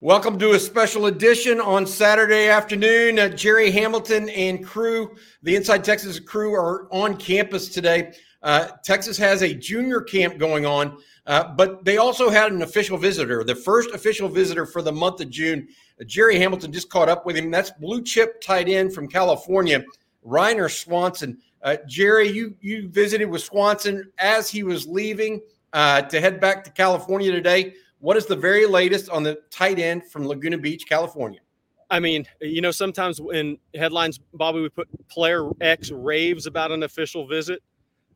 Welcome to a special edition on Saturday afternoon. Uh, Gerry Hamilton and crew, the Inside Texas crew, are on campus today. Uh, Texas has a junior camp going on, uh, but they also had an official visitor, the first official visitor for the month of June. Uh, Gerry Hamilton just caught up with him. That's blue chip tight end from California, Ryner Swanson. Uh, Gerry, you you visited with Swanson as he was leaving uh, to head back to California today. What is the very latest on the tight end from Laguna Beach, California? I mean, you know, sometimes in headlines, Bobby, we put player X raves about an official visit.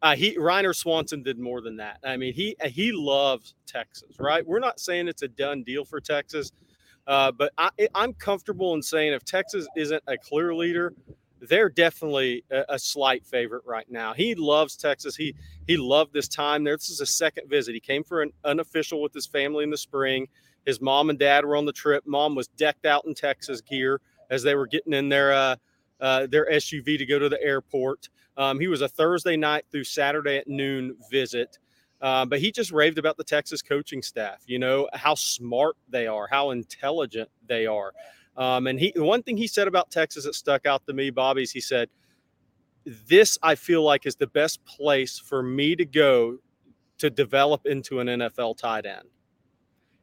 Uh, he Ryner Swanson did more than that. I mean, he he loves Texas, right? We're not saying it's a done deal for Texas, uh, but I, I'm comfortable in saying if Texas isn't a clear leader, they're definitely a, a, slight favorite right now. He loves Texas. He he loved this time there. This is a second visit. He came for an unofficial with his family in the spring. His mom and dad were on the trip. Mom was decked out in Texas gear as they were getting in their uh, uh, their SUV to go to the airport. Um, he was a Thursday night through Saturday at noon visit. Uh, but he just raved about the Texas coaching staff, you know, how smart they are, how intelligent they are. Um, and he, one thing he said about Texas that stuck out to me, Bobby's, he said, "This I feel like is the best place for me to go to develop into an NFL tight end."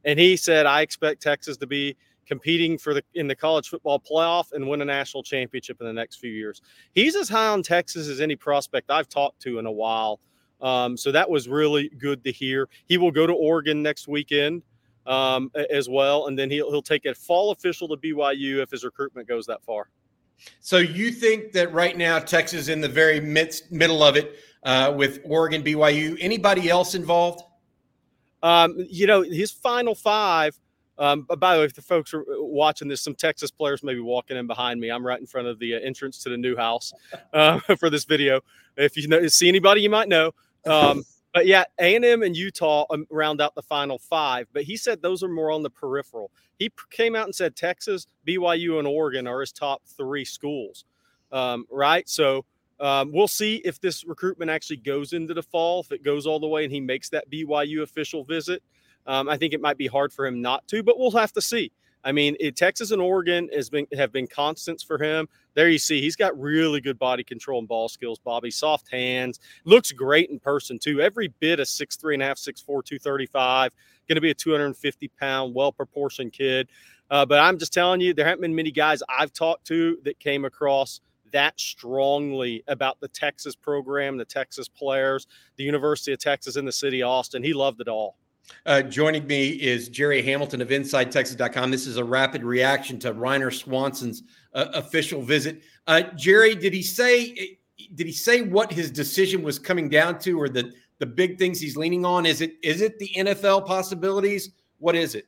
And he said, "I expect Texas to be competing for the in the college football playoff and win a national championship in the next few years." He's as high on Texas as any prospect I've talked to in a while. Um, so that was really good to hear. He will go to Oregon next weekend um, as well, and then he'll he'll take a fall official to BYU if his recruitment goes that far. So you think that right now Texas is in the very midst, middle of it uh, with Oregon, BYU. Anybody else involved? Um, you know, his final five. Um, by the way, if the folks are watching this, some Texas players may be walking in behind me. I'm right in front of the uh, entrance to the new house uh, for this video. If you know, see anybody you might know. Um, but yeah, A and M and Utah um, round out the final five. But he said those are more on the peripheral. He came out and said Texas, BYU, and Oregon are his top three schools. Um, right, so um, we'll see if this recruitment actually goes into the fall. If it goes all the way and he makes that BYU official visit, um, I think it might be hard for him not to. But we'll have to see. I mean, it, Texas and Oregon has been have been constants for him. There you see, he's got really good body control and ball skills. Bobby, soft hands, looks great in person too. Every bit of six three and a half, six four, two thirty five. Going to be a two hundred and fifty pound, well proportioned kid. Uh, but I'm just telling you, there haven't been many guys I've talked to that came across that strongly about the Texas program, the Texas players, the University of Texas in the city of Austin. He loved it all. Uh, joining me is Gerry Hamilton of InsideTexas.com. This is a rapid reaction to Ryner Swanson's uh, official visit. Uh, Gerry, did he say did he say what his decision was coming down to, or the the big things he's leaning on? Is it is it the NFL possibilities? What is it?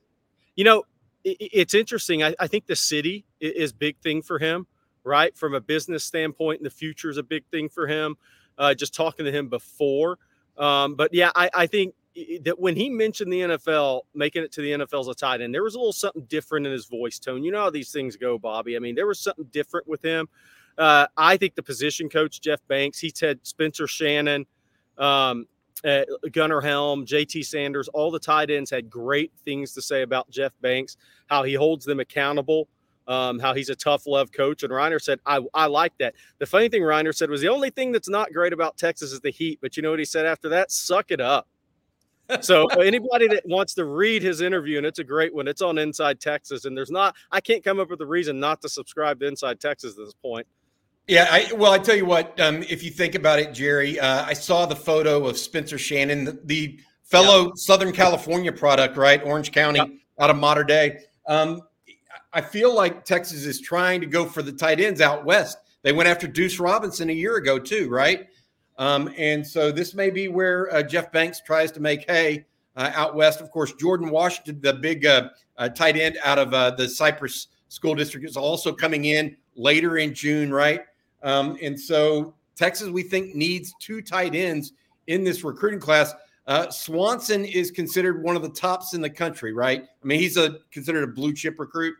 You know, it, it's interesting. I, I think the city is big thing for him, right? From a business standpoint, and the future is a big thing for him. Uh, just talking to him before. Um, but yeah, I, I think that when he mentioned the NFL, making it to the NFL as a tight end, there was a little something different in his voice tone. You know how these things go, Bobby. I mean, there was something different with him. Uh, I think the position coach, Jeff Banks, he said Spencer Shannon, um, uh, Gunnar Helm, JT Sanders, all the tight ends had great things to say about Jeff Banks, how he holds them accountable. Um, how he's a tough love coach. And Ryner said, I, I like that. The funny thing Ryner said was the only thing that's not great about Texas is the heat. But you know what he said after that? Suck it up so anybody that wants to read his interview, and it's a great one, it's on Inside Texas, and there's not, I can't come up with a reason not to subscribe to Inside Texas at this point. Yeah, I, well, I tell you what, um, if you think about it, Gerry, uh, I saw the photo of Spencer Shannon, the, the fellow yep. Southern California product, right? Orange County yep. out of Mater Dei. Um, I feel like Texas is trying to go for the tight ends out west. They went after Duce Robinson a year ago, too, right? Um, and so this may be where uh, Jeff Banks tries to make hay uh, out west. Of course, Jordan Washington, the big uh, uh tight end out of uh, the Cypress School District, is also coming in later in June, right? Um, and so Texas, we think, needs two tight ends in this recruiting class. Uh, Swanson is considered one of the tops in the country, right? I mean, he's a considered a blue chip recruit.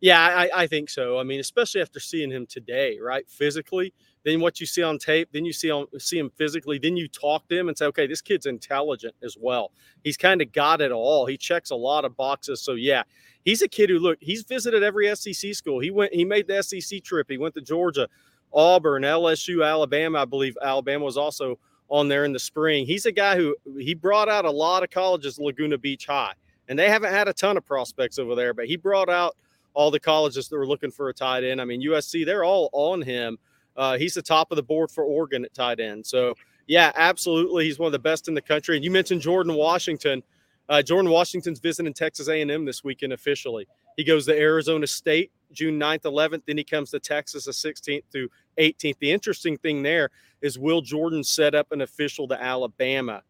Yeah, I, I think so. I mean, especially after seeing him today, right? Physically, then what you see on tape, then you see on see him physically, then you talk to him and say, okay, this kid's intelligent as well. He's kind of got it all. He checks a lot of boxes. So yeah, he's a kid who look, he's visited every SEC school. He went, he made the SEC trip. He went to Georgia, Auburn, LSU, Alabama. I believe Alabama was also on there in the spring. He's a guy who he brought out a lot of colleges, Laguna Beach High, and they haven't had a ton of prospects over there, but he brought out all the colleges that were looking for a tight end. I mean, USC, they're all on him. Uh, he's the top of the board for Oregon at tight end. So, yeah, absolutely, he's one of the best in the country. And you mentioned Jordan Washington. Uh, Jordan Washington's visiting Texas A&M this weekend officially. He goes to Arizona State June 9th, 11th. Then he comes to Texas the 16th through 18th. The interesting thing there is will Jordan set up an official to Alabama?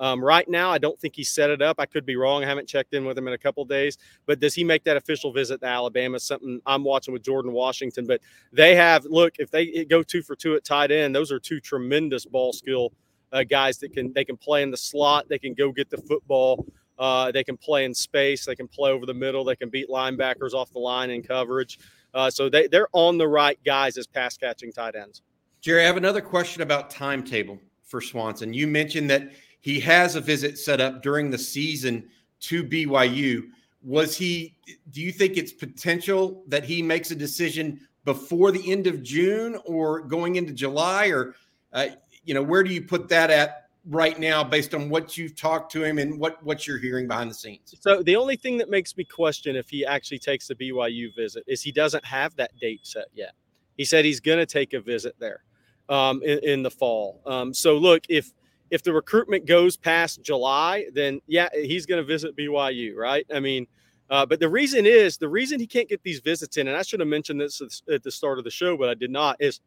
Um, right now, I don't think he set it up. I could be wrong. I haven't checked in with him in a couple days. But does he make that official visit to Alabama? Something I'm watching with Jordan Washington. But they have look if they go two for two at tight end, those are two tremendous ball skill uh, guys that can they can play in the slot. They can go get the football. Uh, they can play in space. They can play over the middle. They can beat linebackers off the line in coverage. Uh, so they, they're on the right guys as pass catching tight ends. Gerry, I have another question about timetable for Swanson. You mentioned that he has a visit set up during the season to BYU. Was he, do you think it's potential that he makes a decision before the end of June or going into July? Or, uh, you know, where do you put that at right now based on what you've talked to him and what, what you're hearing behind the scenes? So, the only thing that makes me question if he actually takes the BYU visit is he doesn't have that date set yet. He said he's going to take a visit there um, in, in, the fall. Um, so, look, if if the recruitment goes past July, then yeah, he's going to visit BYU, right? I mean, uh, but the reason is the reason he can't get these visits in, and I should have mentioned this at the start of the show, but I did not, is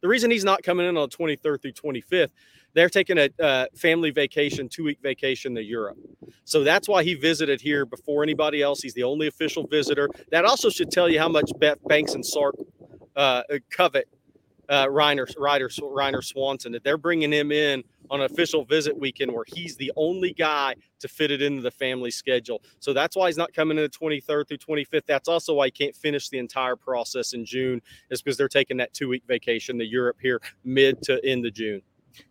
the reason he's not coming in on the 23rd through 25th. They're taking a uh, family vacation, two week vacation to Europe. So that's why he visited here before anybody else. He's the only official visitor. That also should tell you how much Jeff Banks and Sark uh, covet uh, Ryner, Ryder, Ryner Swanson, that they're bringing him in on an official visit weekend where he's the only guy to fit it into the family schedule. So that's why he's not coming in the 23rd through 25th. That's also why he can't finish the entire process in June, is because they're taking that two week vacation to Europe here mid to end of June.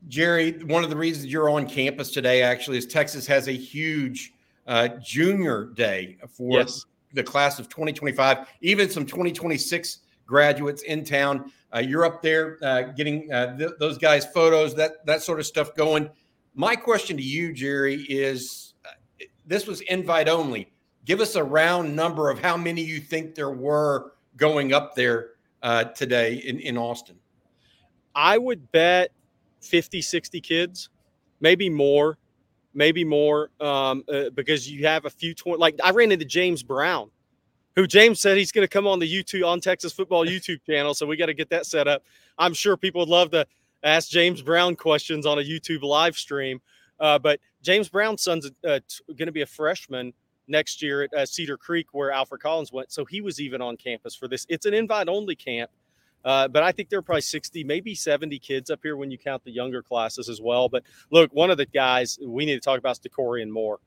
Gerry, one of the reasons you're on campus today actually is Texas has a huge uh, junior day for yes. the class of 2025, even some 2026 graduates in town. Uh, you're up there uh, getting uh, th- those guys photos, that that sort of stuff going. My question to you, Gerry, is uh, this was invite only. Give us a round number of how many you think there were going up there uh, today in, in Austin. I would bet 50, 60 kids, maybe more, maybe more, um, uh, because you have a few 20. Like I ran into James Brown who James said he's going to come on the YouTube on Texas football YouTube channel. So we got to get that set up. I'm sure people would love to ask James Brown questions on a YouTube live stream. Uh, but James Brown's son's uh, t- going to be a freshman next year at uh, Cedar Creek, where Alfred Collins went. So he was even on campus for this. It's an invite only camp. Uh, but I think there are probably 60, maybe 70 kids up here when you count the younger classes as well. But look, one of the guys we need to talk about is Dakorien Moore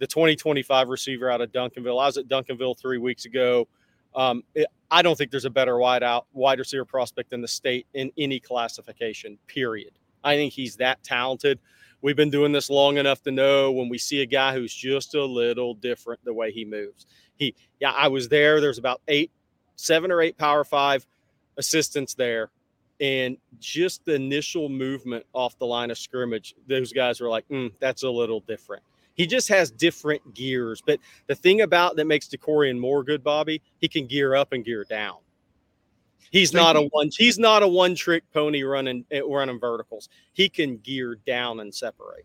the 2025 receiver out of Duncanville. I was at Duncanville three weeks ago. Um, it, I don't think there's a better wide out wide receiver prospect in the state in any classification. Period. I think he's that talented. We've been doing this long enough to know when we see a guy who's just a little different the way he moves. He, yeah, I was there. There's about eight, seven or eight Power Five assistants there, and just the initial movement off the line of scrimmage, those guys were like, mm, "That's a little different." He just has different gears. But the thing about that makes Dakorien Moore good, Bobby, he can gear up and gear down. He's not a one. He's not a one trick pony running eh, running verticals. He can gear down and separate.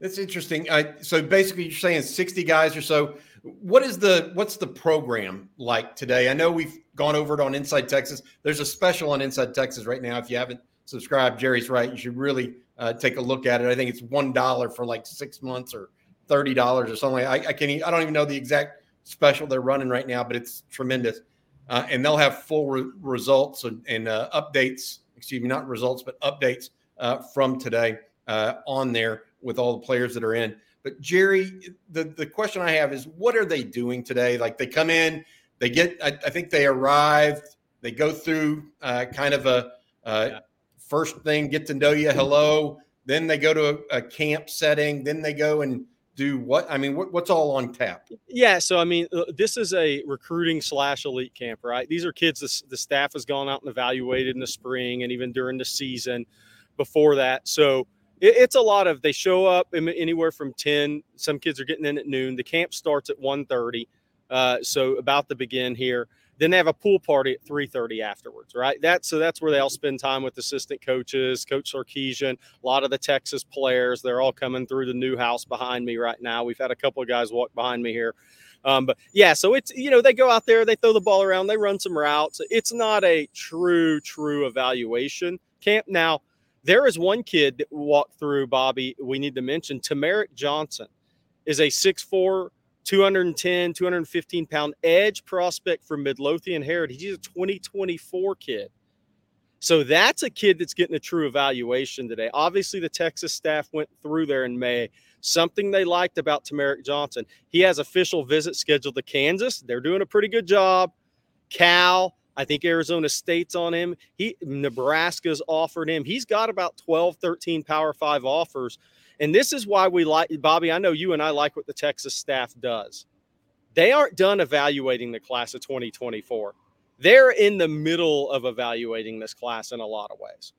That's interesting. so basically, you're saying 60 guys or so. What is the what's the program like today? I know we've gone over it on Inside Texas. There's a special on Inside Texas right now. If you haven't subscribed, Gerry's right. You should really uh, take a look at it. I think it's one dollar for like six months or thirty dollars or something. I, I can't. I don't even know the exact special they're running right now, but it's tremendous. Uh, and they'll have full re- results and, and uh, updates. Excuse me, not results, but updates uh, from today uh, on there with all the players that are in. But Gerry, the the question I have is, what are they doing today? Like they come in, they get. I, I think they arrive. They go through uh, kind of a yeah. first thing, get to know you, hello. Then they go to a, a camp setting. Then they go and do what? I mean, what, what's all on tap? Yeah, so I mean, uh, this is a recruiting slash elite camp, right? These are kids the, the staff has gone out and evaluated in the spring and even during the season before that. So it, it's a lot of they show up anywhere from ten. Some kids are getting in at noon. The camp starts at 1.30, uh, so about to begin here. Then they have a pool party at 3:30 afterwards, right? That's so that's where they all spend time with assistant coaches, Coach Sarkisian, a lot of the Texas players. They're all coming through the new house behind me right now. We've had a couple of guys walk behind me here. Um, but yeah, so it's you know they go out there, they throw the ball around, they run some routes. It's not a true true evaluation camp. Now there is one kid that walked through Bobby. We need to mention Tamarick Johnson is a six four 210, 215 pound edge prospect from Midlothian Heritage. He's a 2024 kid. So that's a kid that's getting a true evaluation today. Obviously, the Texas staff went through there in May. Something they liked about Tamarick Johnson, he has official visits scheduled to Kansas. They're doing a pretty good job. Cal, I think Arizona State's on him. He Nebraska's offered him. He's got about 12, 13 Power Five offers. And this is why we like, Bobby, I know you and I like what the Texas staff does. They aren't done evaluating the class of 2024. They're in the middle of evaluating this class in a lot of ways.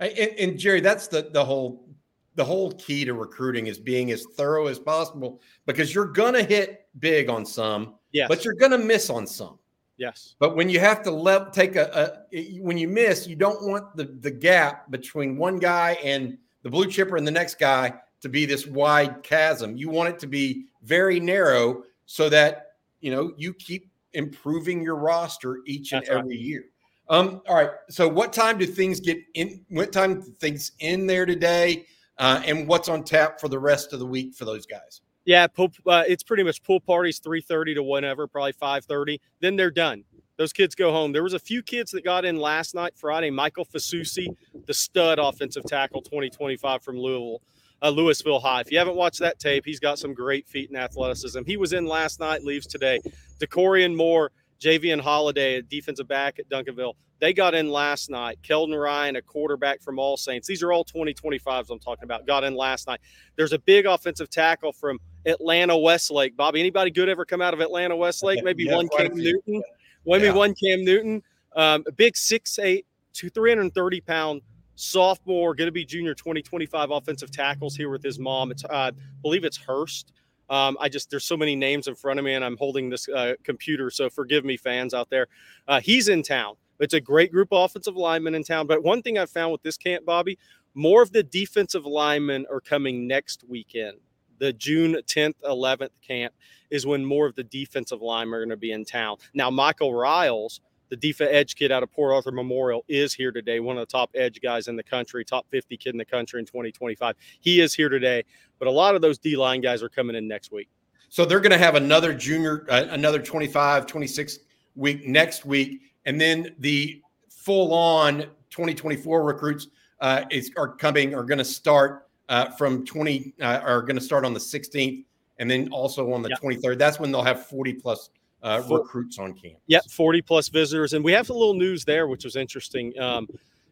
And, and Gerry, that's the, the whole the whole key to recruiting is being as thorough as possible because you're gonna hit big on some, yes. but you're gonna miss on some. Yes. But when you have to let take a, a, when you miss, you don't want the the gap between one guy and the blue chipper and the next guy to be this wide chasm. You want it to be very narrow so that you know you keep improving your roster each and That's every right. year. Um, all right. So, what time do things get in? What time things in there today? Uh, and what's on tap for the rest of the week for those guys? Yeah, pool, uh, it's pretty much pool parties three thirty to whenever, probably five thirty. Then they're done. Those kids go home. There was a few kids that got in last night, Friday. Michael Fasusi, the stud offensive tackle, 2025 from Louisville, uh, Lewisville High. If you haven't watched that tape, he's got some great feet and athleticism. He was in last night, leaves today. Dakorien Moore, Javian Holiday, a defensive back at Duncanville. They got in last night. Keldon Ryan, a quarterback from All Saints. These are all 2025s I'm talking about. Got in last night. There's a big offensive tackle from Atlanta Westlake. Bobby, anybody good ever come out of Atlanta Westlake? Maybe yeah, one Cam Newton. Maybe yeah. one Cam Newton. Um, a big 6'8", to 330 pound sophomore, going to be junior 2025 offensive tackles here with his mom. It's uh, I believe it's Hurst. Um, I just there's so many names in front of me, and I'm holding this uh, computer, so forgive me, fans out there. Uh, he's in town. It's a great group of offensive linemen in town. But one thing I found with this camp, Bobby, more of the defensive linemen are coming next weekend the June 10th, 11th camp is when more of the defensive linemen are going to be in town. Now, Michael Riles, the defense edge kid out of Port Arthur Memorial, is here today. One of the top edge guys in the country, top 50 kid in the country in 2025. He is here today, but a lot of those D line guys are coming in next week. So they're going to have another junior, uh, another 25, 26 week next week. And then the full on 2024 recruits uh, is, are coming, are going to start uh, from 20 uh, are going to start on the 16th and then also on the yep. 23rd. That's when they'll have 40 plus uh, recruits on camp. Yep, 40 plus visitors. And we have a little news there, which was interesting. Um,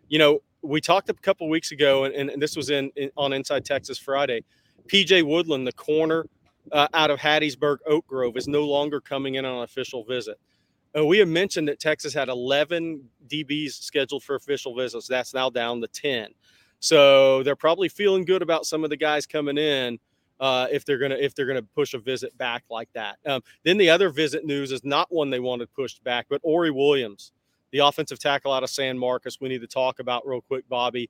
you know, we talked a couple weeks ago, and, and, this was in, in, on Inside Texas Friday. PJ Woodland, the corner uh, out of Hattiesburg, Oak Grove is no longer coming in on an official visit. Uh, we have mentioned that Texas had 11 DBs scheduled for official visits. That's now down to 10. So they're probably feeling good about some of the guys coming in uh, if they're gonna if they're gonna push a visit back like that. Um, then the other visit news is not one they wanted pushed back, but Ory Williams, the offensive tackle out of San Marcos. We need to talk about real quick, Bobby.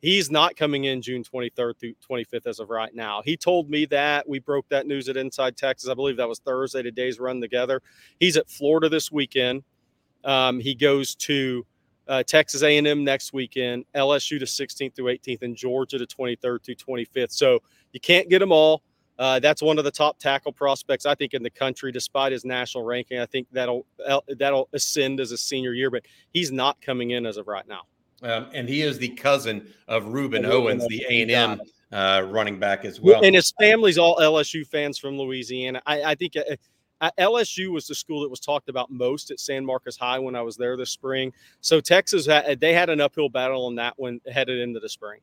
He's not coming in June 23rd through 25th as of right now. He told me that we broke that news at Inside Texas. I believe that was Thursday. Today's run together. He's at Florida this weekend. Um, he goes to uh, Texas A&M next weekend, LSU to 16th through 18th, and Georgia to 23rd through 25th. So you can't get them all. Uh, that's one of the top tackle prospects I think in the country, despite his national ranking. I think that'll that'll ascend as a senior year, but he's not coming in as of right now. Um, and he is the cousin of Rueben Owens, the A and M uh, running back as well. And his family's all LSU fans from Louisiana. I, I think uh, uh LSU was the school that was talked about most at San Marcos High when I was there this spring. So Texas, they had an uphill battle on that one headed into the spring.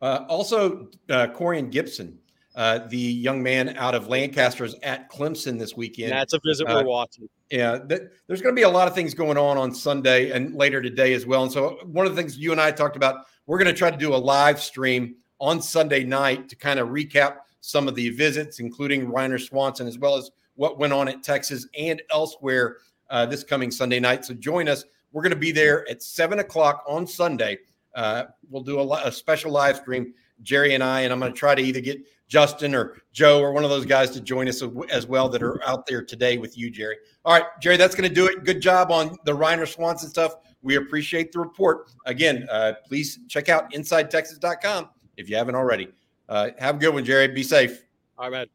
Uh, also, uh, Corian Gibson, uh, the young man out of Lancaster, is at Clemson this weekend. That's a visit we're uh, watching. Yeah, th- there's going to be a lot of things going on on Sunday and later today as well. And so, one of the things you and I talked about, we're going to try to do a live stream on Sunday night to kind of recap some of the visits, including Ryner Swanson, as well as what went on at Texas and elsewhere uh, this coming Sunday night. So, join us. We're going to be there at seven o'clock on Sunday uh, we'll do a, a, special live stream, Gerry and I, and I'm going to try to either get Justin or Joe or one of those guys to join us as well that are out there today with you, Gerry. All right, Gerry, that's going to do it. Good job on the Ryner Swanson stuff. We appreciate the report. Again, uh, please check out InsideTexas.com if you haven't already. Uh, have a good one, Gerry. Be safe. All right, man.